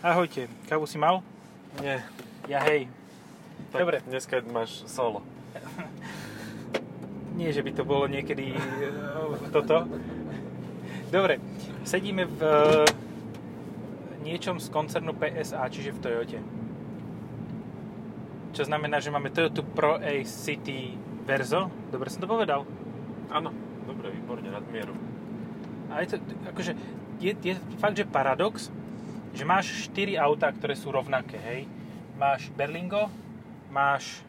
Ahojte, kávu si mal? Nie. Ja hej. Tak Dobre. Dneska máš solo. Nie, že by to bolo niekedy eh, toto. Dobre, sedíme v eh, niečom z koncernu PSA, čiže v Toyote. Čo znamená, že máme Toyota Pro A City Verzo. Dobre som to povedal. Áno. Dobre, výborne, nadmieru. A je to, akože, je, je fakt, že paradox, že máš 4 autá, ktoré sú rovnaké, hej. Máš Berlingo, máš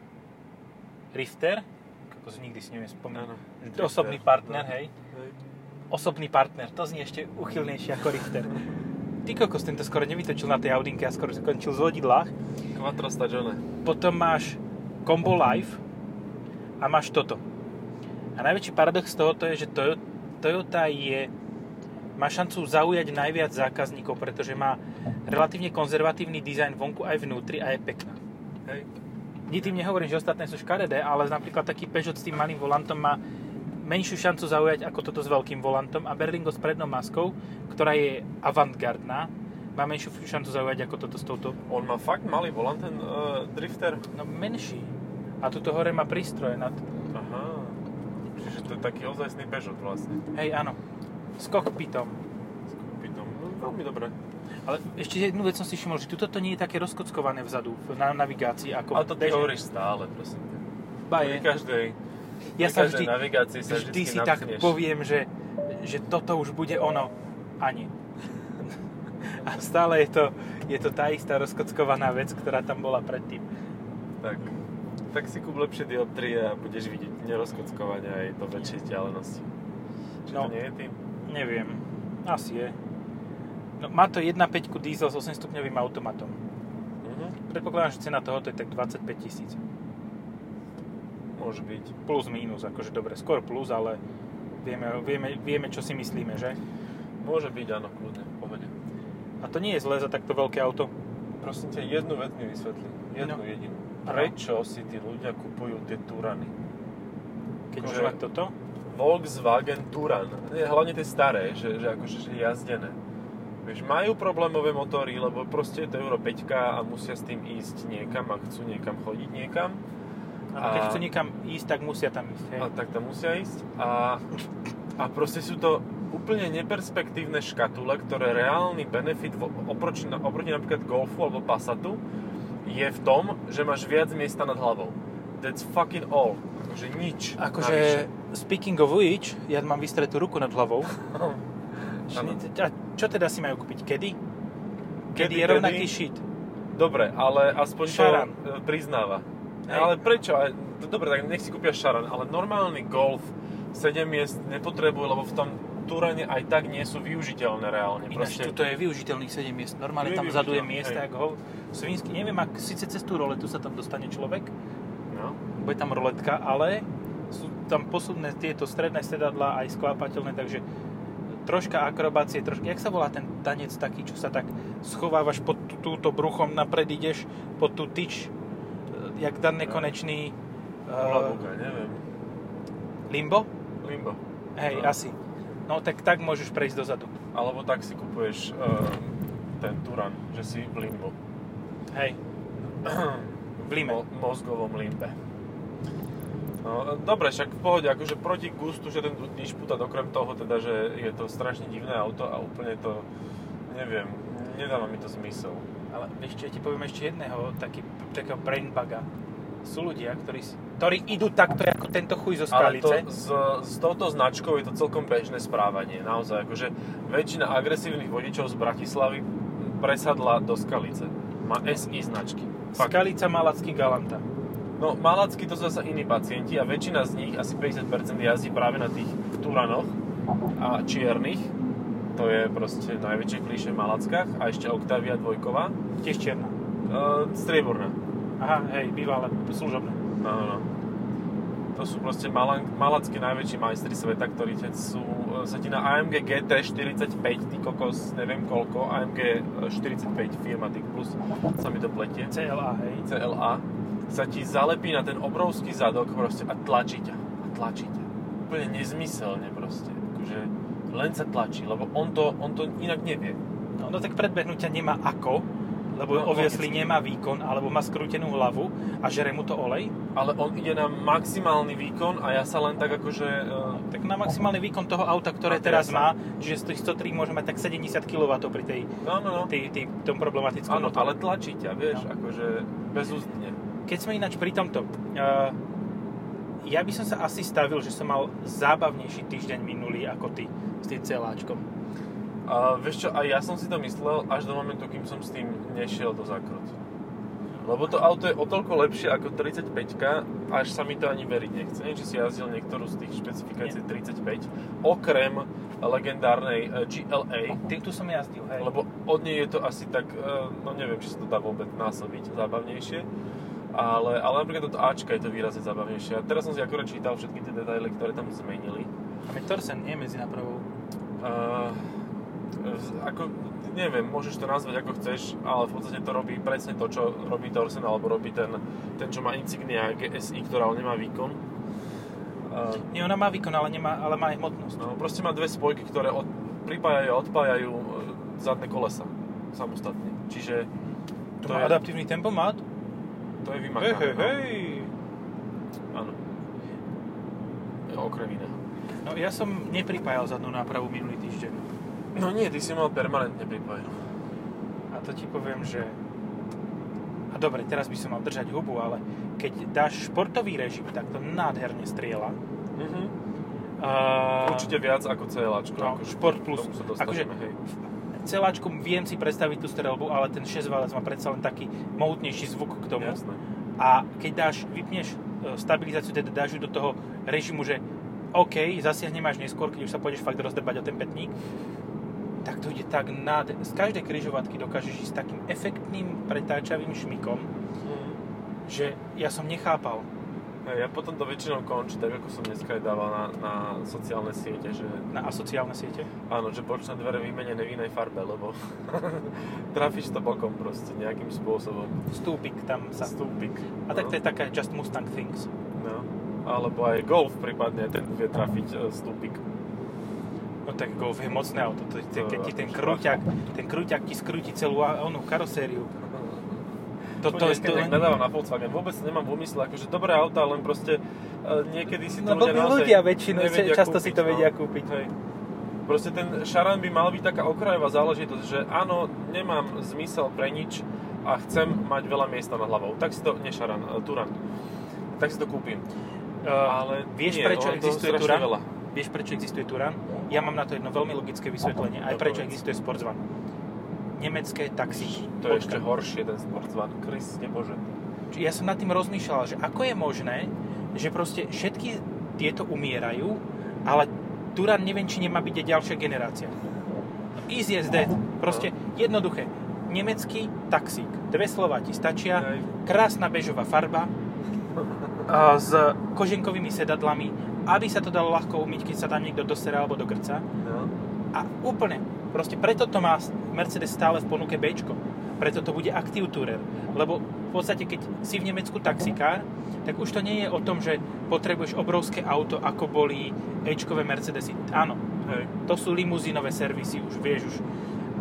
Rifter, ako si nikdy si neviem spomenúť, Áno. osobný Drifter. partner, hej. Hej. Osobný partner, to znie ešte uchylnejšie ako Rifter. Ty kokos, tento skoro nevytočil na tej Audinke a skoro skončil z vodidlách. Quattro stagione. Potom máš Combo Life a máš toto. A najväčší paradox tohoto je, že Toyo- Toyota je, má šancu zaujať najviac zákazníkov, pretože má relatívne konzervatívny dizajn vonku aj vnútri a je pekná. Hej. Ni tým nehovorím, že ostatné sú škaredé, ale napríklad taký Peugeot s tým malým volantom má menšiu šancu zaujať ako toto s veľkým volantom a Berlingo s prednou maskou, ktorá je avantgardná, má menšiu šancu zaujať ako toto s touto On má fakt malý volant, ten uh, drifter. No menší. A tuto hore má prístroje nad... Aha. Čiže to je taký ozajstný Peugeot vlastne. Hej, áno. S kokpitom. S kokpitom. No, veľmi dobré. Ale ešte jednu vec som si všimol, že tuto to nie je také rozkockované vzadu na navigácii ako A to ty hovoríš stále, prosím. ťa. Ba Pri každej, Ja sa vždy, navigácii sa vždy vždycky si tak natchneš. poviem, že, že toto už bude ono. A nie. A stále je to, je to tá istá rozkockovaná vec, ktorá tam bola predtým. Tak, tak si kúp lepšie dioptrie a budeš vidieť nerozkockovania aj do väčšej vzdialenosti. Či No. to nie je tým? Neviem. Asi je. No, má to 1.5 diesel s 8 stupňovým automatom. Mhm. Predpokladám, že cena tohoto je tak 25 tisíc. Môže byť. Plus, minus, akože dobre, skôr plus, ale vieme, vieme, vieme čo si myslíme, že? Môže byť, áno, kľudne, pohode. A to nie je zlé za takto veľké auto. Prosím ťa, jednu vec mi vysvetli. Jednu No. jedinú. Prečo si tí ľudia kupujú tie Turany? Keď mať toto. Volkswagen Turan. Nie, hlavne tie staré, že, že akože že jazdené. Vieš, majú problémové motory, lebo proste je to Euro 5 a musia s tým ísť niekam a chcú niekam chodiť niekam. A keď A- chcú niekam ísť, tak musia tam ísť. Hej. A tak tam musia ísť. A, a proste sú to úplne neperspektívne škatule, ktoré reálny benefit oproti, oproti napríklad Golfu alebo Passatu je v tom, že máš viac miesta nad hlavou. That's fucking all. Akože nič. Akože, speaking of which, ja mám vystretú ruku nad hlavou. Áno. A čo teda si majú kúpiť? Kedy? Kedy, Kedy, je rovnaký kedy? shit. Dobre, ale aspoň Šaran. to e, priznáva. Hej. Ale prečo? Aj- Dobre, tak nech si kúpia šaran, ale normálny Golf 7 miest nepotrebuje, lebo v tom Turane aj tak nie sú využiteľné reálne. Ináč, Proste, tuto je využiteľných 7 miest. Normálne Je tam vzadu je miesta, hej. ako ho svinsky. Neviem, ak síce cez tú roletu sa tam dostane človek, no. bude tam roletka, ale tam posudné tieto stredné sedadlá aj sklápateľné, takže troška akrobácie, troška, jak sa volá ten tanec taký, čo sa tak schovávaš pod tú- túto bruchom, napred ideš pod tú tyč, e, jak Dan nekonečný uh, Hlavuka, neviem. limbo? Limbo. Hej, No. asi. No tak tak môžeš prejsť dozadu. Alebo tak si kupuješ uh, ten Turan, že si v limbo. Hej, v lime. Mo- mozgovom limbe. No, dobre, však v pohode, akože proti gustu, že ten dišputát, okrem toho teda, že je to strašne divné auto a úplne to, neviem, nedáva mi to zmysel. Ale vieš čo, ja ti poviem ešte jedného, taký, takého brain buga. Sú ľudia, ktorí, ktorí idú takto ako tento chuj zo Ale to, skalice. s, s touto značkou je to celkom bežné správanie, naozaj, akože väčšina agresívnych vodičov z Bratislavy presadla do Skalice. Má SI značky. Fakt. Skalica Malacký Galanta. No, malacky to sú zase iní pacienti a väčšina z nich, asi 50% jazdí práve na tých Turanoch a čiernych. To je proste najväčšie klíše v Malackách a ešte Octavia dvojková. Tiež čierna. Uh, strieborná. Aha, hej, bývalé, služobné. No, no, no. To sú proste malan, malacky najväčší majstri sveta, ktorí te sú, e, sa ti na AMG GT 45, ty kokos, neviem koľko, AMG 45 Firmatic Plus, sa mi to pletie. CLA, hej. CLA sa ti zalepí na ten obrovský zadok proste a tlačí ťa. A tlačí ťa. Úplne nezmyselne proste. Akože len sa tlačí, lebo on to, on to inak nevie. No, no tak predbehnúť ťa nemá ako, lebo No, obviously logicky. nemá výkon, alebo má skrútenú hlavu a žere mu to olej, Ale on ide na maximálny výkon a ja sa len tak akože... Uh, tak na maximálny výkon toho auta, ktoré A teraz má, čiže z tých 103 môže mať tak 70 kW pri tej, no, no, no. tej, tej, tom problematickom Áno, ale tlačí ťa, vieš, No. akože bezúzdne. Keď sme ináč pri tomto, uh, ja by som sa asi stavil, že som mal zábavnejší týždeň minulý ako ty s tým celáčkom. A vieš čo, aj ja som si to myslel až do momentu, kým som s tým nešiel do zákrut. Lebo to auto je o toľko lepšie ako 35 až sa mi to ani veriť nechce. Neviem, či si jazdil niektorú z tých špecifikácií 35, okrem legendárnej eh, GLA, tu som jazdil, hej. lebo od nej je to asi tak, eh, no neviem, či sa to dá vôbec násobiť zábavnejšie, ale, ale napríklad toto Ačka je to výrazne zábavnejšie. A teraz som si akorát čítal všetky tie detaily, ktoré tam zmenili. Je Torsen, nie medzi napravou. Uh, ako, neviem, môžeš to nazvať ako chceš, ale v podstate to robí presne to, čo robí Torsen, alebo robí ten, ten čo má Insignia GSI, ktorá ale nemá výkon. Uh, Nie, ona má výkon, ale, nemá, ale má aj hmotnosť. no, proste má dve spojky, ktoré od, pripájajú a odpájajú e, zadné kolesa samostatne. Čiže To, to má je, adaptívny tempomat? to je Hej, vymakané. hej, no. hej. Áno. Okrem iného. No ja som nepripájal zadnú nápravu minulý týždeň. No nie, ty si mal permanentne pripájanú. A to ti poviem, že... A dobre, teraz by som mal držať hubu, ale keď dáš športový režim, tak to nádherne strieľa. Mhm. Uh, Určite viac ako CLAčko. No, akože Šport Plus. Akože- hej. celáčku viem si predstaviť tú strelbu, ale ten 6 válec má predsa len taký mohutnejší zvuk k tomu. Jasné. A keď dáš, vypneš e, stabilizáciu, teda dáš ju do toho režimu, že OK, zasiahnem až neskôr, keď už sa pôjdeš fakt rozdrbať o ten petník, tak to ide tak nad... Z každej kryžovatky dokážeš ísť s takým efektným pretáčavým šmikom, Mhm. že ja som nechápal. Hej, ja potom to väčšinou končí, tak ako som dneska aj dával na, na sociálne siete, že Na asociálne siete. áno, že bočné dvere vymenené v inej farbe, lebo trafíš to bokom proste nejakým spôsobom. Stúpik tam sa... Stúpik. A tak to je taká Just Mustang Things. No. Alebo aj Golf prípadne, ten vie trafiť e, stúpik. No tak Golf je mocné auto. To, to, To keď ti ten krúťak, ten krúťak ti skrúti celú onú karosériu. To, To, to, to, nadávam na Volkswagen, vôbec nemám v úmysle, akože dobré auta, len proste e, niekedy si No to ľudia blbí naozaj ľudia nevedia často si kúpiť, to no. vedia kúpiť. Hej. Proste ten šaran by mal byť taká okrajová záležitosť, že áno, nemám zmysel pre nič a chcem mať veľa miesta nad hlavou. Tak si to, nie šaran, e, Turan. Tak si to kúpim. Uh, Ale vieš, nie, prečo to existuje Turan? Veľa. Vieš, prečo existuje Turan? Ja mám na to jedno veľmi logické vysvetlenie. Aj prečo existuje Sportsvan. Nemecké taxíky. To je ešte horšie, ten sportsvan. Kriste Bože. Ja som nad tým rozmýšľal, že ako je možné, že proste všetky tieto umierajú, ale Turan neviem, či nemá byť aj ďalšia generácia. Easy as that. Proste jednoduché. Nemecký taxík. Dve slova ti stačia. Krásna bežová farba. s koženkovými sedadlami, aby sa to dalo ľahko umyť, keď sa tam niekto dosera alebo do grca. No. A úplne, proste preto to má Mercedes stále v ponuke B. Preto to bude Active Tourer. Lebo v podstate, keď si v Nemecku taxikár, tak už to nie je o tom, že potrebuješ obrovské auto, ako boli Ečkové Mercedesy. Áno, to sú limuzínové servisy, už vieš už.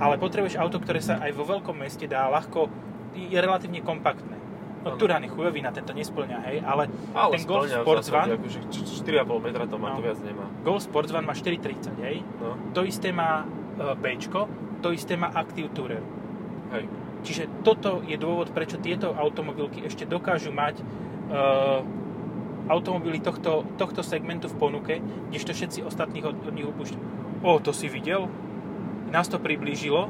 Ale potrebuješ auto, ktoré sa aj vo veľkom meste dá ľahko, je relatívne kompaktné. No. Turan je chujový, na tento nesplňa, hej, ale, Ale ten Golf splňa v Sports zásade, Van, Akože č- č- 4,5 metra to má, No. to viac nemá. Golf Sports Van má 430, hej. No. To isté má e, to isté má Active Tourer. Hej. Čiže toto je dôvod, prečo tieto automobilky ešte dokážu mať uh, automobily tohto, tohto segmentu v ponuke, kdežto všetci ostatných od, od nich upúšťajú. O, to si videl? Nás to priblížilo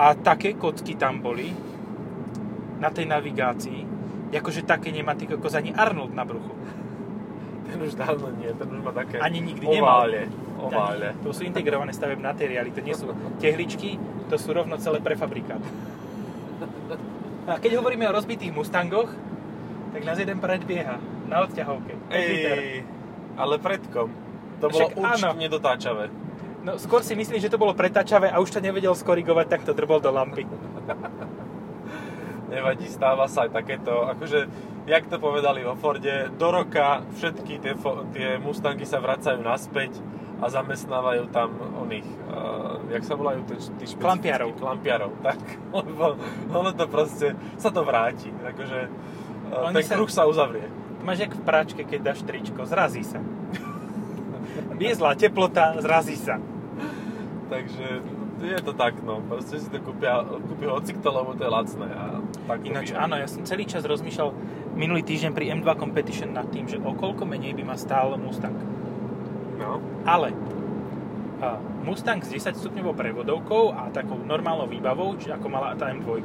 a také kocky tam boli na tej navigácii, akože také nemá ty kokos ani Arnold na bruchu. Ten už dávno nie, ten už má také Ani nikdy nemal. ovále. Ovále. To sú integrované stavebné materiály, to nie sú tehličky, to sú rovno celé prefabrikát. A keď hovoríme o rozbitých Mustangoch, tak nás jeden predbieha na odťahovke. Ej, ale predkom. To bolo Však určite áno. nedotáčavé. No skôr si myslím, že to bolo pretačavé a už to nevedel skorigovať, tak to drbol do lampy. Nevadí, stáva sa aj takéto, akože, jak to povedali vo Forde, do roka všetky tie, tie Mustangy sa vracajú naspäť a zamestnávajú tam oných, uh, jak sa volajú tí špecifickí? Klampiarov. Klampiarov, tak. Lebo ono to proste, sa to vráti. Akože uh, ten sa- kruh sa uzavrie. Máš jak v práčke, keď dáš tričko, zrazí sa. Viezla teplota, zrazí sa. Takže je to tak, no. Proste si to kúpia, kúpia hocikto, lebo to je lacné. A tak Ináč býva. áno, ja som celý čas rozmýšľal minulý týždeň pri M2 Competition nad tým, že o koľko menej by ma stál Mustang. No, Ale a Mustang s 10 stupňovou prevodovkou a takou normálnou výbavou, či ako mala tá M2,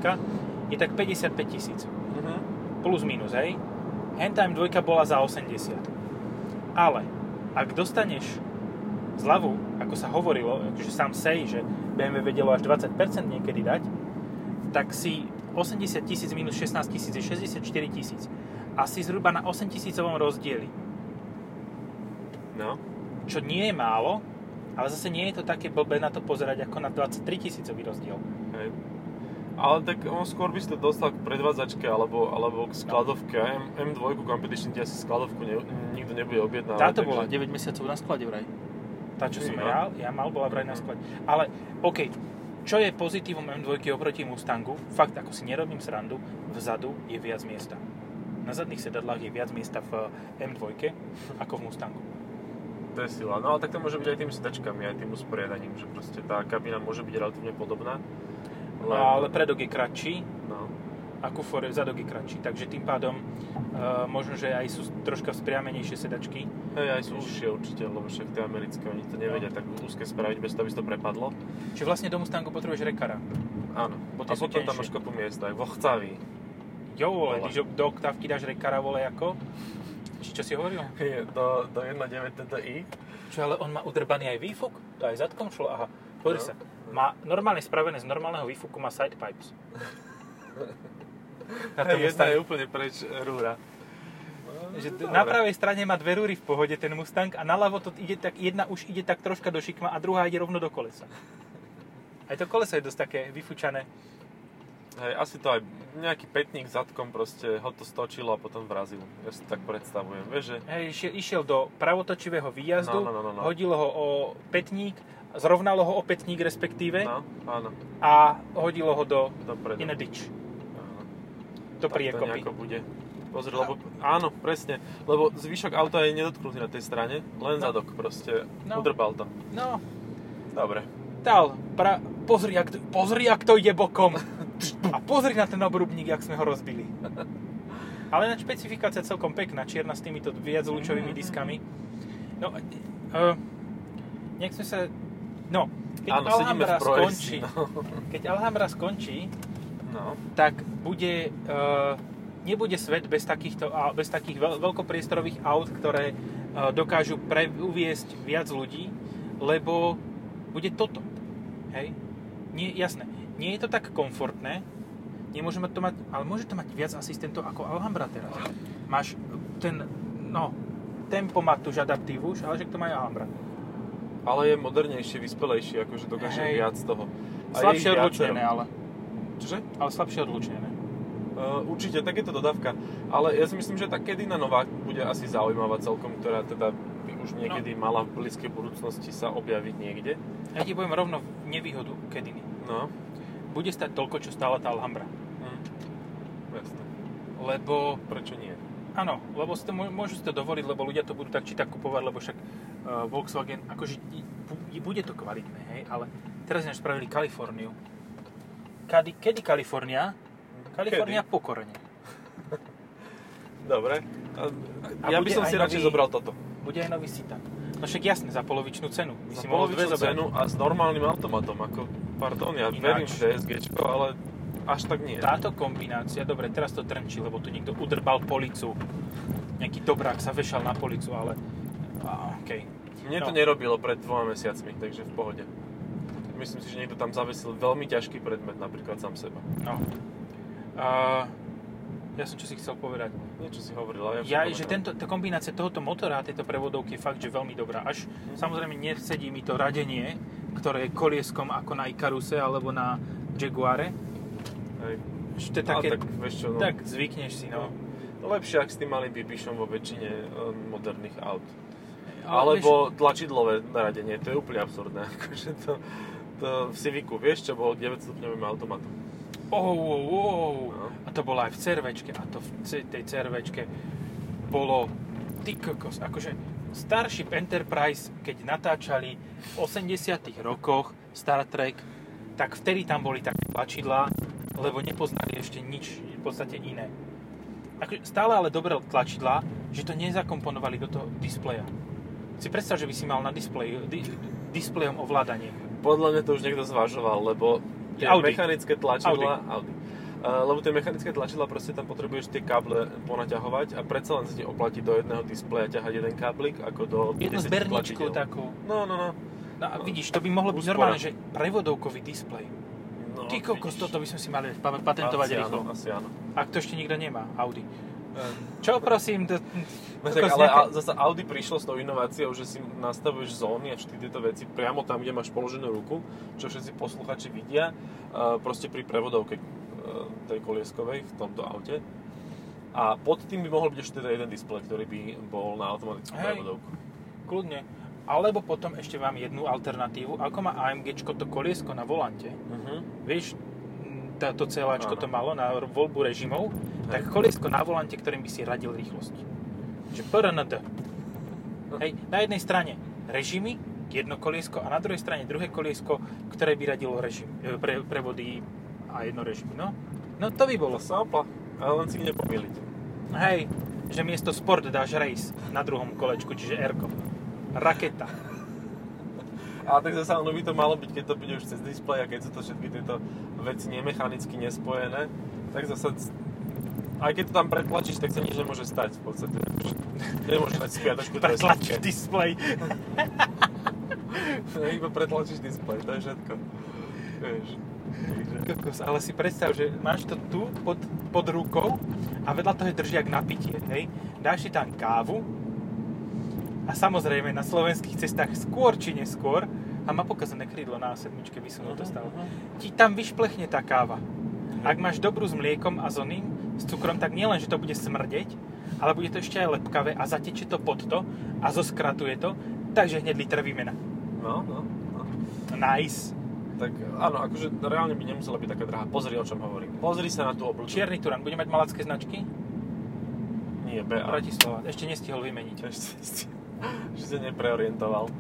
je tak 55 tisíc. mhm. Plus minus, hej. Henta M2 bola za 80. Ale ak dostaneš zľavu, ako sa hovorilo, že sám sej, že BMW vedelo až 20% niekedy dať, tak si 80 tisíc minus 16 tisíc je 64 tisíc. Asi zhruba na 8 tisícovom rozdieli. no. Čo nie je málo, ale zase nie je to také blbé na to pozerať ako na 23 tisícový rozdiel. Hej. Ale tak on skôr by si to dostal k predvádzačke alebo, alebo k skladovke. A M, M2 Competition ti asi skladovku ne, nikto nebude objednávať. Táto takže- bola 9 mesiacov na sklade vraj. Tá, čo som ja, ja mal, bola vraj na sklade. Ale, OK, čo je pozitívum M2 oproti Mustangu? Fakt, ako si nerobím srandu, vzadu je viac miesta. Na zadných sedadlách je viac miesta v M2 ako v Mustangu. To je sila. No ale tak to môže byť aj tými sedačkami, aj tým usporiadaním, že proste tá kabina môže byť relatívne podobná. No, ale predok je kratší. A kufor zadok je kratší, takže tým pádom uh, možno, že aj sú troška spriamenejšie sedačky. Hej, aj sú užšie určite, lebo však tie americké, oni to nevedia tak úzke spraviť, bez toho by to prepadlo. Čiže vlastne do Mustangu potrebuješ rekara. Áno. Bo A potom tam máš kopu miesta, aj vo. Jo, vole, když do oktávky dáš rekara, vole, ako? Či čo si hovoril? Je do, do 1.9 TTI. Čo, ale on má udrbaný aj výfuk? To aj zadkom šlo? Aha, pozri No. sa. Má normálne spravené z normálneho výfuku, má side pipes. Na tom jedna je úplne preč rúra. Že t- na pravej strane má dve rúry v pohode ten Mustang a naľavo to ide tak, jedna už ide tak troška do šikma a druhá ide rovno do kolesa. Aj to koleso je dosť také vyfučané. Hej, asi to aj nejaký petník zadkom proste ho to stočilo a potom vrazil. Ja si to tak predstavujem, vieš, že... Hej, išiel, išiel do pravotočivého výjazdu, No, no, no, no, no. hodilo ho o petník, zrovnalo ho o petník respektíve No, áno, a hodilo ho do dopredu. in a ditch. Do to priekopy. nejako bude. Pozri, lebo, áno, presne, lebo zvyšok auta je nedotknutý na tej strane, len No. zadok proste, No. udrbal to. No, Dobre. Tal, pra, pozri, jak to, pozri, jak to ide bokom. A pozri na ten obrubník, jak sme ho rozbili. Ale na špecifikácia celkom pekná, čierna s týmito viaclúčovými Mhm. diskami. No, uh, nech sme sa... No, keď áno, Alhambra skončí, no. keď Alhambra skončí, no. tak bude, uh, nebude svet bez, takýchto, bez takých veľ, veľkopriestorových aut, ktoré uh, dokážu pre, uviesť viac ľudí, lebo bude toto. Hej? Nie, jasné, nie je to tak komfortné, nemôžeme to mať, ale môže to mať viac asistentov ako Alhambra teraz. Máš ten, no, tempomat už adaptív už, ale že to má aj Alhambra. Ale je modernejší, vyspelejší, akože dokáže Hej. viac toho. A Slabšie odlučnené, ale, Čože? ale slabšie odlučnené. Uh, určite, tak je to dodávka. Ale ja si myslím, že tá Kedina nová bude asi zaujímavá celkom, ktorá teda by už niekedy mala v blízkej budúcnosti sa objaviť niekde. Ja ti poviem rovno nevýhodu Kediny. No, Bude stať toľko, čo stála tá Alhambra. hm. jasné. Lebo, Prečo nie? áno, lebo si to, mô- môžu si to dovoliť, lebo ľudia to budú tak či tak kupovať, lebo však uh, Volkswagen, akože bude to kvalitné, hej, ale teraz ináč spravili Kaliforniu. Kedy, kedy Kalifornia? Kalifornia pokorne. Dobre. A, A ja by som si radšej zobral toto. Bude aj nový Citan. No však jasne, za polovičnú cenu. By Za si polovičnú cenu a s normálnym automatom. Ako, pardon, ja Ináč. verím v DSGčko, ale až tak nie. Táto kombinácia, dobre, teraz to trnčí, lebo tu niekto udrbal policu. Nejaký dobrák sa vešal na policu, ale... A, okay. Mne to No. nerobilo pred dvoma mesiacmi, takže v pohode. Myslím si, že niekto tam zavesil veľmi ťažký predmet, napríklad sám seba. No. A, ja som čo si chcel povedať. Niečo si hovoril, ale Ja, ja že tento, tá kombinácia tohoto motora a tejto prevodovky je fakt, že veľmi dobrá. Až samozrejme nesedí mi to radenie, ktoré je kolieskom ako na Icaruse alebo na Jaguare. Hej. To je Ale také, tak, vieš čo, no. tak zvykneš si, no. No, lepšie, ak s tým malým pipišom vo väčšine eh, moderných aut. Alebo tlačidlové naradenie, to je úplne absurdné. Akože to v Civicu, vieš, čo bolo 9 stupňovým automatom. Oh, oh, oh. No. A to bolo aj v cervečke. A to v tej cervečke bolo ty kokos, akože Starship Enterprise, keď natáčali v 80 rokoch Star Trek, tak vtedy tam boli také tlačidlá, lebo nepoznali ešte nič v podstate iné. Akože stále ale dobré tlačidlá, že to nezakomponovali do toho displeja. Si predstav, že by si mal na displeji, di, displejom ovládanie. Podľa mňa to už niekto zvažoval, lebo tie Audi. mechanické tlačidlá... Audi. Audi Uh, lebo tie mechanické tlačidla proste tam potrebuješ tie káble ponaťahovať a predsa len sa ti oplatí do jedného displeja ťahať jeden káblik ako do Jednu zberničku takú. No, no, no. No a vidíš, to by mohlo byť normálne, že prevodovkový displej. No, Ty kokos, toto by sme si mali patentovať asi rýchlo. Áno, asi áno. Ak to ešte nikto nemá, Audi. Čo prosím? To, no, tak, ale nejaké... zase Audi prišlo s tou inováciou, že si nastavuješ zóny a všetky tieto veci priamo tam, kde máš položenú ruku, čo všetci posluchači vidia, proste pri prevodovke tej kolieskovej v tomto aute. A pod tým by mohol byť ešte teda jeden displej, ktorý by bol na automatickú Hej, prevodovku. Kľudne. Alebo potom ešte mám jednu alternatívu, ako má AMG to koliesko na volante. Uh-huh. Vieš, to celáčko to malo na voľbu režimov, tak koliesko na volante, ktorým by si radil rýchlosť. Že PRND. Hej, na jednej strane režimy, jedno koliesko a na druhej strane druhé koliesko, ktoré by radilo režim, e, pre, prevody a jedno režimy. No, No to by bolo. Sápa. Ale len si nepomýliť. Hej, že miesto sport dáš race na druhom kolečku, čiže r Raketa. A tak zase ono by to malo byť, keď to bude už cez displej a keď sú to všetky tieto veci nemechanicky nespojené, tak zase aj keď to tam pretlačíš, tak sa nič nemôže stať v podstate. Nemôžeš dať spiatočku, Pretlačíš displej. Iba pretlačíš displej, to je všetko. Vieš. Kokos, ale si predstav, že máš to tu pod, pod rukou a vedľa toho je držiak na pitie, hej? Dáš si tam kávu a samozrejme na slovenských cestách skôr či neskôr a má pokazané krídlo na sedmičke vysunuté stalo. Ti tam vyšplechne tá káva. Ak máš dobrú s mliekom a s oným, s cukrom, tak nielen, že to bude smrdeť, ale bude to ešte aj lepkavé a zateče to pod to a zoskratuje to, takže hneď liter výmena. No, no, no. Nice tak áno, akože reálne by nemusela byť taká drahá. Pozri, o čom hovorím. Pozri sa na tú obľúdu. Čierny Turan, bude mať malacké značky? Nie, BA. Bratislava. Ešte nestihol vymeniť. Ešte, že sa nepreorientoval.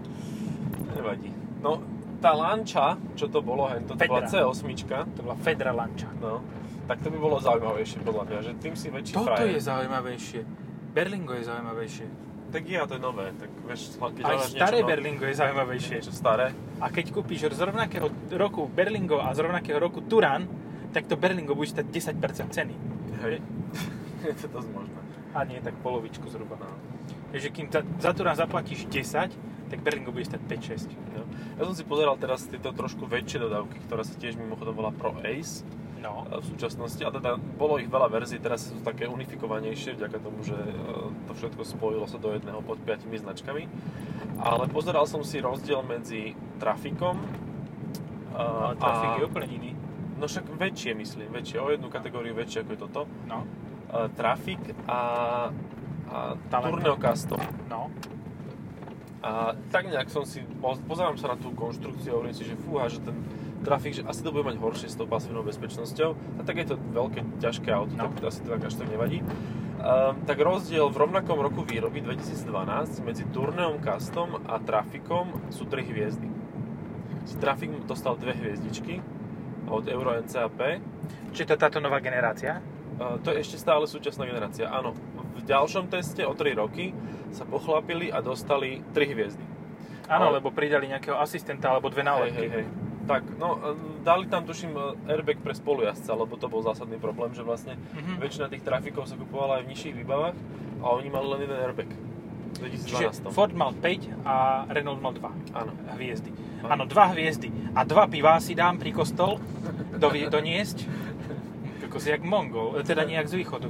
Nevadí. No, tá lanča, čo to bolo, hen, to, to bola C8. To bola Fedra lanča. No, tak to by bolo zaujímavejšie podľa mňa, že tým si väčší Toto frajer. je zaujímavejšie. Berlingo je zaujímavejšie. Tak je, a to je nové. Tak vieš, keď Aj staré niečo, Berlingo je zaujímavejšie. Niečo staré. A keď kúpiš z rovnakého roku Berlingo a z rovnakého roku Turan, tak to Berlingo bude stať 10% ceny. Hej. je to dosť možné. A nie, tak polovičku zhruba. No. Takže kým ta, za Turan zaplatíš 10, tak Berlingo bude stať 5-6. Ja. ja som si pozeral teraz tieto trošku väčšie dodávky, ktorá sa tiež mimochodom volá Pro Ace no. v súčasnosti. A teda bolo ich veľa verzií, teraz sú také unifikovanejšie, vďaka tomu, že e, to všetko spojilo sa do jedného pod 5 značkami. Ale pozeral som si rozdiel medzi trafikom a... trafik je úplne iný. No však väčšie myslím, väčšie, o jednu kategóriu väčšie ako je toto. No. Uh, trafik a, a Tourneo Custom. No. A tak nejak som si, pozerám sa na tú konštrukciu a hovorím si, že fúha, že ten trafik, že asi to bude mať horšie s tou pasívnou bezpečnosťou. A tak je to veľké, ťažké auto, no. tak asi to tak až tak nevadí. Um, tak rozdiel v rovnakom roku výroby 2012 medzi Turneom Custom a Trafikom sú 3 hviezdy. Trafik dostal dve hviezdičky od Euro NCAP. Čiže to je táto nová generácia? Uh, to je ešte stále súčasná generácia, áno. V ďalšom teste o 3 roky sa pochlapili a dostali 3 hviezdy. Áno, Ale... lebo pridali nejakého asistenta alebo dve nálepky. Hej, hej, hej. Tak, no, dali tam tuším airbag pre spolujazca, lebo to bol zásadný problém, že vlastne mm-hmm. väčšina tých trafikov sa kupovala aj v nižších výbavách a oni mali len jeden airbag. 2012. Čiže Ford mal 5 a Renault mal 2 Áno. hviezdy. Áno, dva hviezdy. A dva pivá si dám pri kostol do, doniesť. Ako si jak Mongol, teda nejak z východu.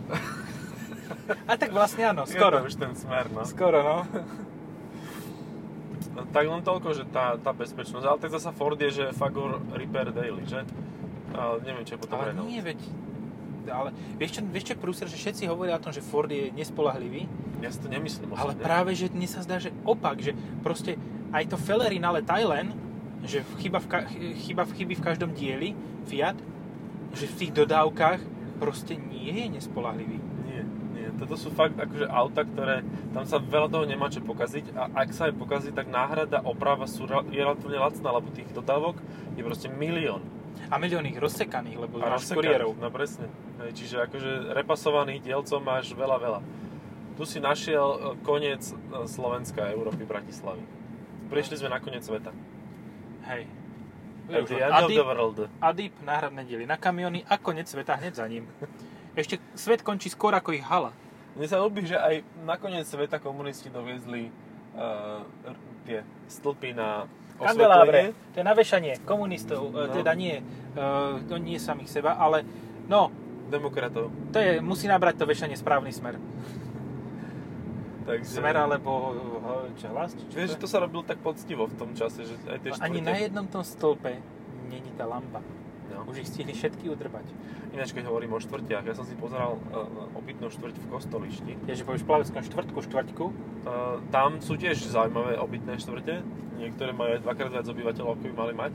A tak vlastne áno, skoro. Je to už ten smer, no. Skoro, no. No, tak len toľko, že tá, tá bezpečnosť. Ale tak zasa Ford je, že Fagor Repair Daily, že? Ale neviem, čo je potom Ale nie, veď ale vieš čo, vieš čo prúser, že všetci hovoria o tom, že Ford je nespolahlivý, Ja si to nemyslím ale osobne. práve, že dnes sa zdá, že opak, že proste aj to Fellerin, ale Thailand, že chyba v, ka- chyba v chyby v každom dieli, Fiat, že v tých dodávkach proste nie je nespolahlivý. Toto sú fakt akože auta, ktoré tam sa veľa toho nemá čo pokaziť a ak sa aj pokazí, tak náhrada, oprava sú, je relatívne lacná, lebo tých dodávok je proste milión. A milión ich rozsekaných, lebo A máš kuriérov. No presne. Čiže akože repasovaných dielcov máš veľa, veľa. Tu si našiel e, koniec e, Slovenska, Európy, Bratislavy. Prišli sme na koniec sveta. Hej. At the len end of Adip, the world. Adip, náhradné diely na kamiony a konec sveta hneď za ním. Ešte svet končí skôr ako ich hala. Mne sa ľúbi, že aj na koniec sveta komunisti doviezli uh, tie stĺpy na Kandelábre, to je navešanie komunistov, No. no. teda nie, uh, nie samých seba, ale no, Demokratov. to je, musí nabrať to vešanie správny smer. Takže... Smer alebo eh, čo, hlas? Či čo Vieš, že to to sa robil tak poctivo v tom čase, že aj tie štvrte... Ani na jednom tom stĺpe není tá lampa. No. Už ich stihli všetky udrbať. Ináč, keď hovorím o štvrtiach, ja som si pozeral uh, obytnú štvrť v Kostolišti. Je, že povieš plaveckom štvrtku, štvrťku, Uh, tam sú tiež zaujímavé obytné štvrte. Niektoré majú aj dvakrát viac obyvateľov, ako by mali mať.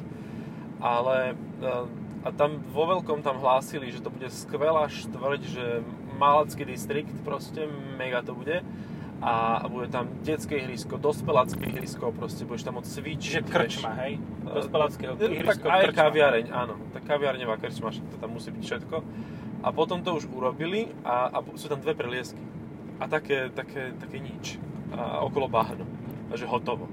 Ale uh, a tam vo veľkom tam hlásili, že to bude skvelá štvrť, že Malacký distrikt, proste mega to bude. A bude tam detské ihrisko, dospelácké ihrisko, proste budeš tam môcť cvičiť. čiže krčma, hej? Eh, Dospeláckého tak ihrisko, aj krčma. kaviareň, áno. Tak kaviarňová krčma, to tam musí byť všetko. A potom to už urobili a, a sú tam dve preliesky. A také, také, také nič. A okolo bahno. A že hotovo.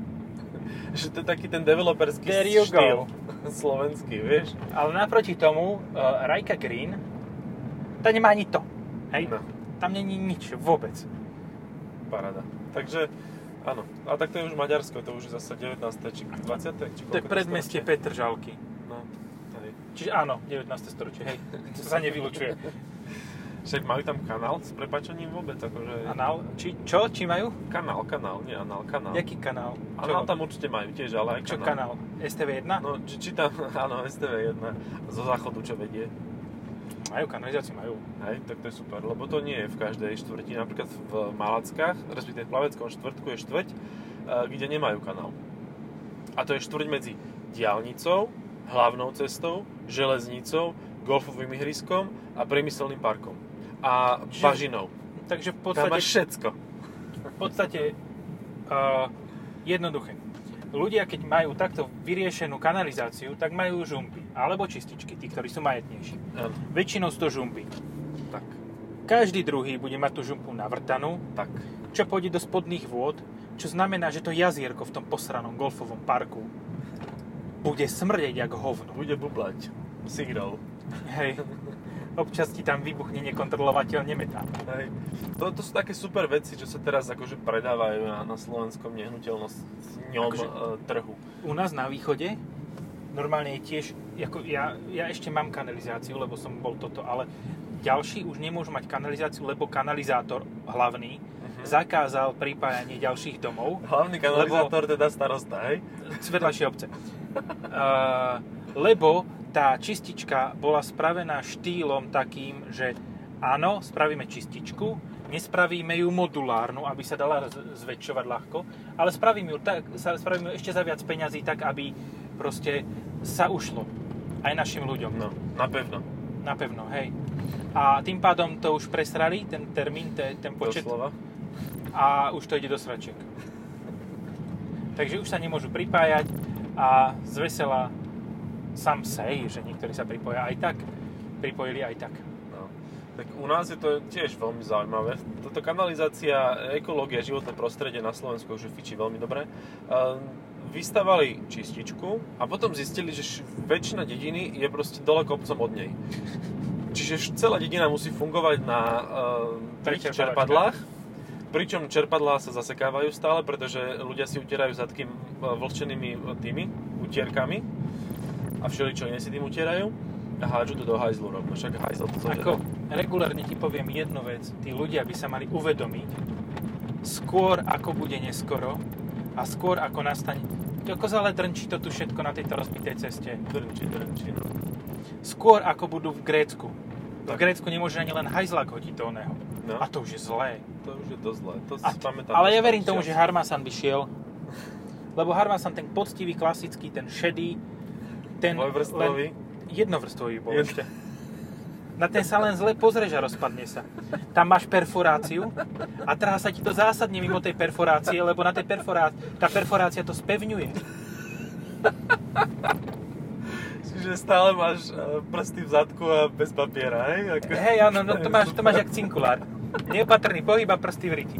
že to je taký ten developerský There you štýl go. slovenský, vieš? Ale naproti tomu, uh, Rajka Green, tá nemá ani to. Hej? No, Tam není nič, vôbec. Paráda. Takže, áno. A tak to je už Maďarsko, to už je zase 19. či 20. Či To je predmestie? Petržalky. No, hej. Čiže áno, 19. storočie, hej. To sa nevylučuje. Však majú tam kanál s prepačením vôbec, akože... Anál? Či, čo? Či majú? Kanál, kanál, nie anál, kanál. Jaký kanál? Anál tam určite majú tiež, ale aj Čo kanál. kanál? STV1? No, či, či tam, áno, STV1 zo záchodu, čo vedie. Majú kanalizáciu, majú. Hej, tak to je super, lebo to nie je v každej štvrti. Napríklad v Malackách, respektíve v Plaveckom štvrtku je štvrť, eh, kde nemajú kanál. A to je štvrť medzi diálnicou, hlavnou cestou, železnicou, golfovým ihriskom a priemyselným parkom. A Čiže- bažinou. Takže v Tam podstate, máš všetko. v podstate uh, jednoduché. Ľudia, keď majú takto vyriešenú kanalizáciu, tak majú žumpy. Alebo čističky, tí, ktorí sú majetnejší. Áno, Väčšinou sú to žumpy. tak, Každý druhý bude mať tú žumpu navrtanú, tak. čo pôjde do spodných vôd, čo znamená, že to jazierko v tom posranom golfovom parku bude smrdeť jak hovno. Bude bublať. Signál. Hej. Občas ti tam vybuchne nekontrolovateľne metán. Hej. To, to sú také super veci, čo sa teraz akože predávajú na, na slovenskom nehnuteľnosťom Akože- akože... trhu. U nás na východe normálne je tiež, ako ja, ja ešte mám kanalizáciu, lebo som bol toto, ale ďalší už nemôžu mať kanalizáciu, lebo kanalizátor hlavný Mhm. zakázal pripájanie ďalších domov Hlavný kanalizátor teda starosta, hej? z vedľajšej obce. Uh, lebo tá čistička bola spravená štýlom takým, že áno, spravíme čističku, nespravíme ju modulárnu, aby sa dala zväčšovať ľahko, ale spravíme ju, tak, spravíme ju ešte za viac peňazí, tak aby proste sa ušlo aj našim ľuďom. No, napevno. Napevno, hej. A tým pádom to už presrali, ten termín, te- ten počet, Doslova. a už to ide do sračiek. Takže už sa nemôžu pripájať a z vesela sam sej, že niektorí sa pripoja aj tak, pripojili aj tak. No. Tak u nás je to tiež veľmi zaujímavé. Toto kanalizácia, ekológia, životné prostredie na Slovensku už fičí veľmi dobre. Ehm, Vystavali čističku a potom zistili, že väčšina dediny je proste dole kopcom od nej. Čiže celá dedina musí fungovať na uh, tých čerpadlách, pričom čerpadlá sa zasekávajú stále, pretože ľudia si utierajú zadky e, vlhčenými e, tými utierkami a všeličo iné si tým utierajú a hádžu to do hajzlu rovno. Však hajzl to. Ako regulárne ti poviem jednu vec, tí ľudia by sa mali uvedomiť, skôr ako bude neskoro a skôr ako nastane, ako ale drnčí to tu všetko na tejto rozbitej ceste. Drnči, drnči, no. Skôr ako budú v Grécku V Grécku nemôže ani len hajzlak hodiť do oného. No. A to už je zlé. To už je dosť zlé. To si pamätám. ale ja verím tomu, že Harmasan by šiel. Lebo Harmasan ten poctivý, klasický, ten šedý, ten Dvojvrstvový? len jednovrstvový bol Jed- ešte. Na ten sa len zle pozrieš a rozpadne sa. Tam máš perforáciu a trhá sa ti to zásadne mimo tej perforácie, lebo na tej perforácii, tá perforácia to spevňuje. Čiže stále máš eh, prsty v zadku a bez papiera, hej? Ako... Hej, áno, no to máš, to máš jak cinkulár. Neopatrný pohyb a prsty v riti.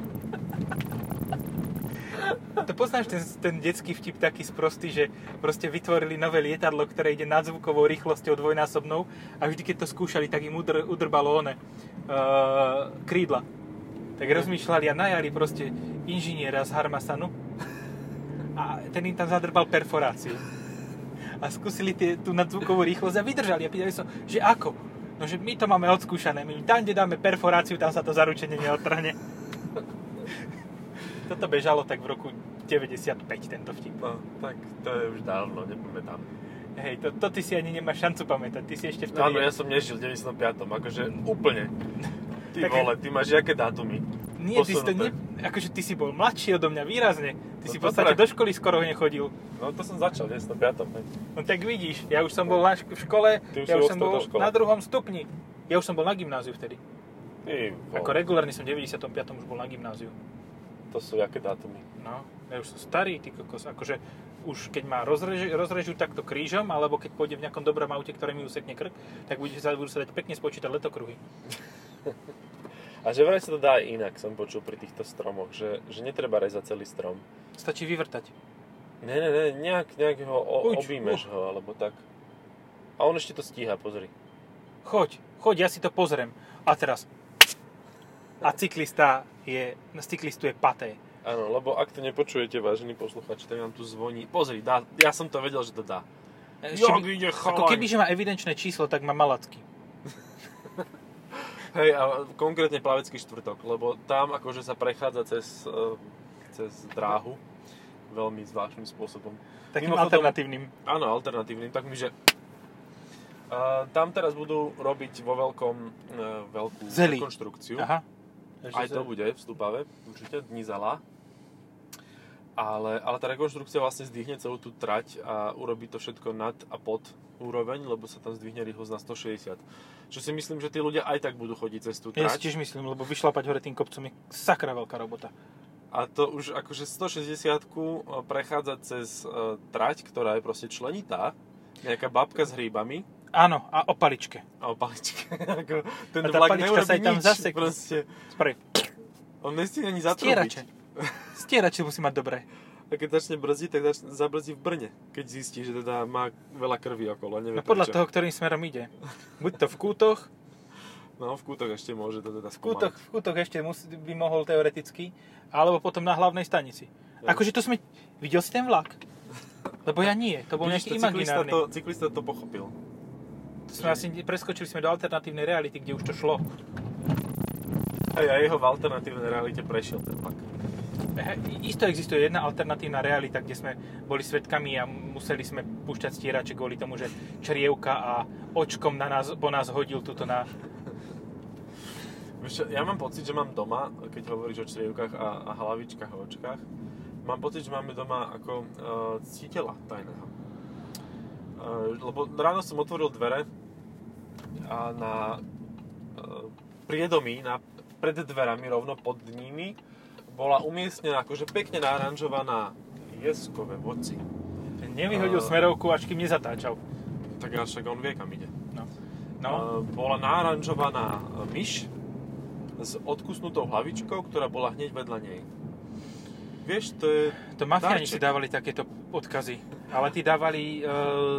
To poznáš ten, ten detský vtip taký sprostý, že proste vytvorili nové lietadlo, ktoré ide nadzvukovou rýchlosťou dvojnásobnou a vždy, keď to skúšali, tak im udr, udrbalo one uh, krídla. Tak rozmýšľali a najali proste inžiniera z Harmasanu a ten im tam zadrbal perforáciu. A skúsili tie, tú nadzvukovú rýchlosť a vydržali a pýtali sa, že ako? No, že my to máme odskúšané, my tam, kde dáme perforáciu, tam sa to zaručenie neodtrhne. Toto bežalo tak v roku 95, tento vtip. No, tak to je už dávno, nepamätám. Hej, to, to ty si ani nemáš šancu pamätať, ty si ešte vtedy... Áno, ja som nežil v 95. Akože úplne. Ty Tak- vole, ty máš jaké dátumy? Nie, ty si to ne... Akože ty si bol mladší odo mňa výrazne. Ty No si v podstate do školy skoro nechodil. No to som začal v 95. hej. No tak vidíš, ja už som bol na šk- v škole, Ty už ja už som bol na druhom stupni. Ja už som bol na gymnáziu vtedy. Ty Ako regulárny som v 95. už bol na gymnáziu. To sú jaké dátumy? No, ja už som starý, ty kokos. Akože už keď ma rozrežu, rozrežu takto krížom, alebo keď pôjde v nejakom dobrom aute, ktoré mi usekne krk, tak bude sa, budú sa dať pekne spočítať letokruhy. A že vraj sa to dá aj inak, som počul pri týchto stromoch, že, že netreba rezať celý strom. Stačí vyvrtať. Ne, ne, ne, nejak, nejak ho o, Uč, objímeš ho, alebo tak. A on ešte to stíha, pozri. Choď, choď, ja si to pozriem. A teraz. A cyklista je, na cyklistu je paté. Áno, lebo ak to nepočujete, vážení posluchači, tak nám tu zvoní. Pozri, dá, ja som to vedel, že to dá. Ešte Jak ide ako keby, že má evidenčné číslo, tak má malacky. Hej, a konkrétne plavecký štvrtok, lebo tam akože sa prechádza cez, eh, cez dráhu veľmi zvláštnym spôsobom. Takým Mimochodom- alternatívnym. Áno, alternatívnym, tak mi, že uh, tam teraz budú robiť vo veľkom uh, veľkú Zeli. rekonštrukciu. Aha. Aj to bude v Stupave, určite, dní zala. Ale, ale tá rekonštrukcia vlastne zdvihne celú tú trať a urobí to všetko nad a pod úroveň, lebo sa tam zdvihne rýchlosť na 160. Čo si myslím, že tí ľudia aj tak budú chodiť cez tú Ja si trať. tiež myslím, lebo vyšlapať hore tým kopcom je sakra veľká robota. A to už akože 160 prechádza cez uh, trať, ktorá je proste členitá. Nejaká babka s hríbami Áno, a o paličke. a o paličke. Ten A tá vlak palička sa aj tam zasekne. proste. Spraví. On nestíne ani Stierače. zatrúbiť. Stierače musí mať dobré. A keď začne brzdiť, tak začne, zabrzdí v Brne. Keď zistí, že teda má veľa krvi okolo. Nevie No podľa prečo. toho, ktorým smerom ide. Buď to v kútoch, No, v kútoch ešte môže to teda v kútoch, v kútoch ešte musí, by mohol teoreticky, alebo potom na hlavnej stanici. Ja. Akože to sme... Videl si ten vlak? Lebo ja nie, to bol Vidíš, nejaký to cyklista, imaginárny. to, cyklista to pochopil. Sme asi preskočili sme do alternatívnej reality, kde už to šlo. A jeho v alternatívnej realite prešiel ten. He, isto existuje jedna alternatívna realita, kde sme boli svetkami a museli sme púšťať stierače kvôli tomu, že črievka a očkom na nás, po nás hodil túto na... Ja mám pocit, že mám doma, keď hovoríš o črievkách a, a hlavičkách a očkách, mám pocit, že máme doma ako uh, ctiteľa tajného. Uh, lebo ráno som otvoril dvere na uh, priedomí, na, pred dverami, rovno pod nimi, bola umiestnená akože pekne naranžovaná jeskové voci. Nevyhodil A- smerovku, až kým nezatáčal. Tak však on vie, kam ide. No. No, Uh, bola naranžovaná uh, myš s odkusnutou hlavičkou, ktorá bola hneď vedľa nej. Vieš, to je... to mafiáni si dávali takéto odkazy. Ale tí dávali e,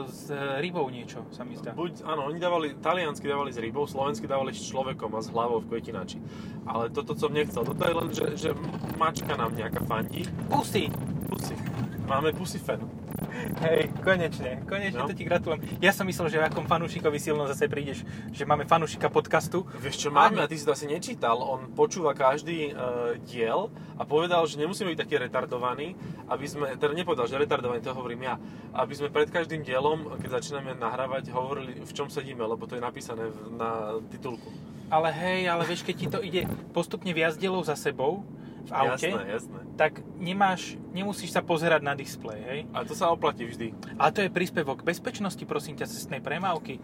s rybou niečo, sa mi zdá. Buď, áno, oni dávali, taliansky dávali s rybou, slovensky dávali s človekom a s hlavou v kvetinači. Ale toto som nechcel. Toto je len, že, že mačka nám nejaká fandí. Pusy! Pusy. Máme pusy fan. Hej, konečne, konečne No. to ti gratulujem. Ja som myslel, že v akom fanúšikovi silno zase prídeš, že máme fanúšika podcastu. Vieš čo máme, a ty si to asi nečítal, on počúva každý uh, diel a povedal, že nemusíme byť taký retardovaní, aby sme, teda nepovedal, že retardovaní, to hovorím ja, aby sme pred každým dielom, keď začíname nahrávať, hovorili, v čom sedíme, lebo to je napísané na titulku. Ale hej, ale vieš, keď ti to ide postupne viac dielov za sebou v aute, Jasné, jasné. tak nemáš, nemusíš sa pozerať na displej, hej. Ale to sa oplatí vždy. A to je príspevok bezpečnosti, prosím ťa, cestnej premávky.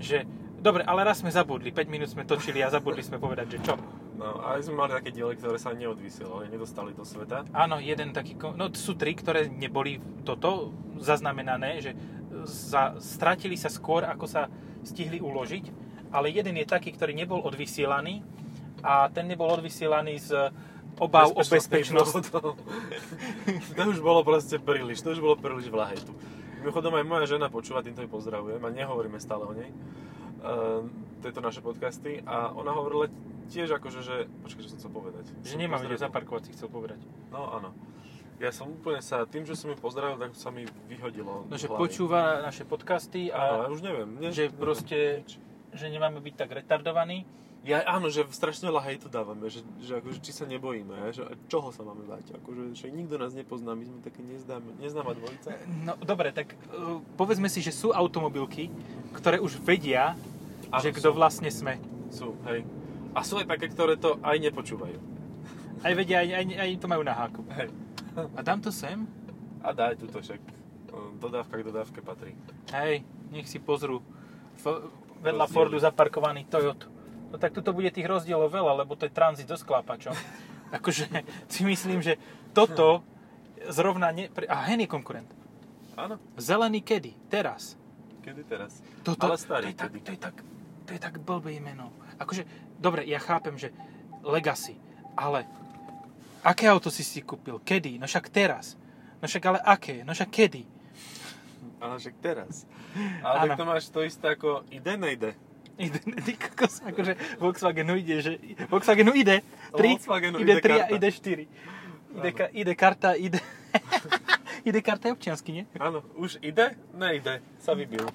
Že, dobre, ale raz sme zabudli, 5 minút sme točili a zabudli sme povedať, že čo. No, a sme mali také diely, ktoré sa neodvysielali, nedostali do sveta. Áno, jeden taký, no sú tri, ktoré neboli toto zaznamenané, že za, stratili sa skôr, ako sa stihli uložiť, ale jeden je taký, ktorý nebol odvysielaný a ten nebol odvysielaný z obav o bezpečnosť. to už bolo proste príliš, to už bolo príliš v lahetu. Mimochodom aj moja žena počúva, týmto ju pozdravujem a nehovoríme stále o nej. Uh, tieto naše podcasty a ona hovorila tiež akože, že... Počkaj, čo som chcel povedať. Že Som nemám kde zaparkovať, si chcel povedať. No áno. Ja som úplne sa, tým, že som ju pozdravil, tak sa mi vyhodilo No, že hlavy. počúva naše podcasty Áno, ja a už neviem. Ne, že neviem, proste, nič. že nemáme byť tak retardovaní. Ja, áno, že strašne veľa hejtu dávame, že, že akože, či sa nebojíme, že čoho sa máme báť, akože, že nikto nás nepozná, my sme také neznáme, neznáma dvojica. No dobre, tak uh, povedzme si, že sú automobilky, ktoré už vedia, Áno, že kto vlastne sme. Sú, hej. A sú aj také, ktoré to aj nepočúvajú. Aj vedia, aj, aj, aj to majú na háku. Hej. A dám to sem? A daj túto však. Dodávka k dodávke patrí. Hej, nech si pozrú. F- vedľa Rozdiely. Fordu zaparkovaný Toyota. No tak tuto bude tých rozdielov veľa, lebo to je tranzit so sklápačom. akože si myslím, že toto zrovna... Ne... A hen je konkurent. Áno, Zelený kedy? Teraz. kedy teraz? Toto, Ale starý to je, tak, to, je tak, to je tak blbé meno. Akože, dobre, ja chápem, že Legacy, ale aké auto si si kúpil? Kedy? No však teraz. No však ale aké? No však kedy? Ale však teraz. Ale tak Áno. to máš to isté ako ide, nejde. Ide, ty kokos, akože Volkswagenu ide, že... Volkswagenu ide 3, Volkswagenu ide ide 3 a ide 4. Ide, ka, ide karta, ide... ide karta je občiansky, nie? Áno, už ide, nejde, sa vybil.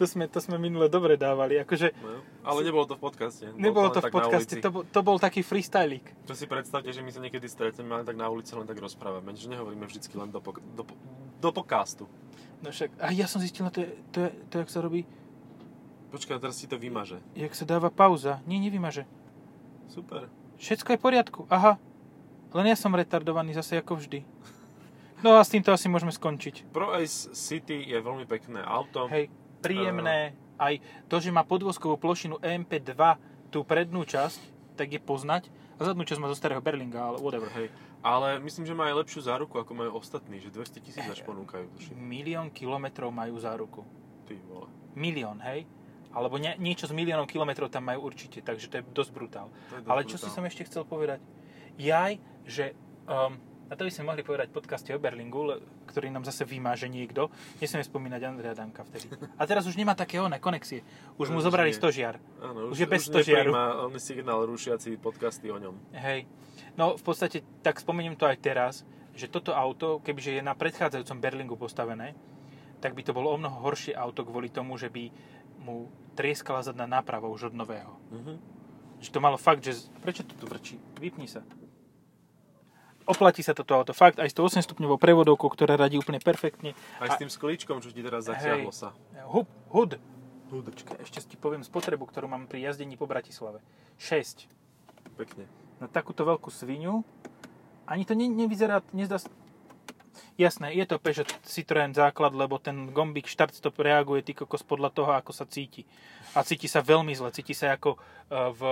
To sme, to sme minule dobre dávali, akože... No, ale nebolo to v podcaste. Bolo Nebolo len to v podcaste, to, bol- to bol taký freestylik. Čo si predstavte, že my sa niekedy stretneme, ale tak na ulici len tak rozprávame, že nehovoríme vždycky len do, pok- do, po- do podcastu. No však, a ja som zistil, to je, to je, to je, jak sa robí, Počkaj, teraz si to vymaže. jak sa dáva pauza. Nie, nevymaže. Super. Všetko je v poriadku, aha. Len ja som retardovaný zase ako vždy. No a s týmto asi môžeme skončiť. Pro Ace City je veľmi pekné auto. Hej, príjemné. Aj to, že má podvozkovú plošinu EMP2, tú prednú časť, tak je poznať. A zadnú časť má zo starého Berlinga, ale whatever. Hej. Ale myslím, že má aj lepšiu záruku, ako majú ostatní, že 200 tisíc až ponúkajú. tuším. Milión kilometrov majú záruku. Ty vole. Milión, hej? Alebo nie, niečo s miliónom kilometrov tam majú určite, takže to je dosť brutál. To je dosť Ale čo si brutál. som ešte chcel povedať? Jaj, že... Um, a to by sme mohli povedať v podcaste o Berlingu, ktorý nám zase vymáže niekto. Nesmieme spomínať Andrea Danka vtedy. A teraz už nemá také oné konexie. Už mu Už zobrali nie. stožiar. Áno, už je bez stožiaru. nepríjma on signál rušiaci podcasty o ňom. Hej. No v podstate, tak spomeniem to aj teraz, že toto auto, kebyže je na predchádzajúcom Berlingu postavené, tak by to bolo o mnoho horšie auto kvôli tomu, že by mu trieskala zadná náprava už od nového. Mhm. Že to malo fakt, že... Prečo to tu vrčí? Vypni sa. Oplatí sa toto auto. Fakt, aj s tou 8 stupňovou prevodovkou, ktorá radí úplne perfektne. Aj s tým sklíčkom, čo ti teraz zatiahlo Hej. sa. Hud, hud. Počkaj, ešte ti poviem spotrebu, ktorú mám pri jazdení po Bratislave. 6. Pekne. Na takúto veľkú svinu. Ani to ne, nevyzerá, nezdá. Jasné, je to Peugeot Citroën základ, lebo ten gombík start stop reaguje ty kokos podľa toho, ako sa cíti. A cíti sa veľmi zle. Cíti sa ako eh, v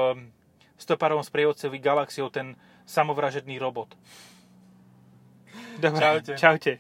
stoparovom sprievodcovi Galaxiou ten samovražedný robot. Dobre, Čaute. čaute.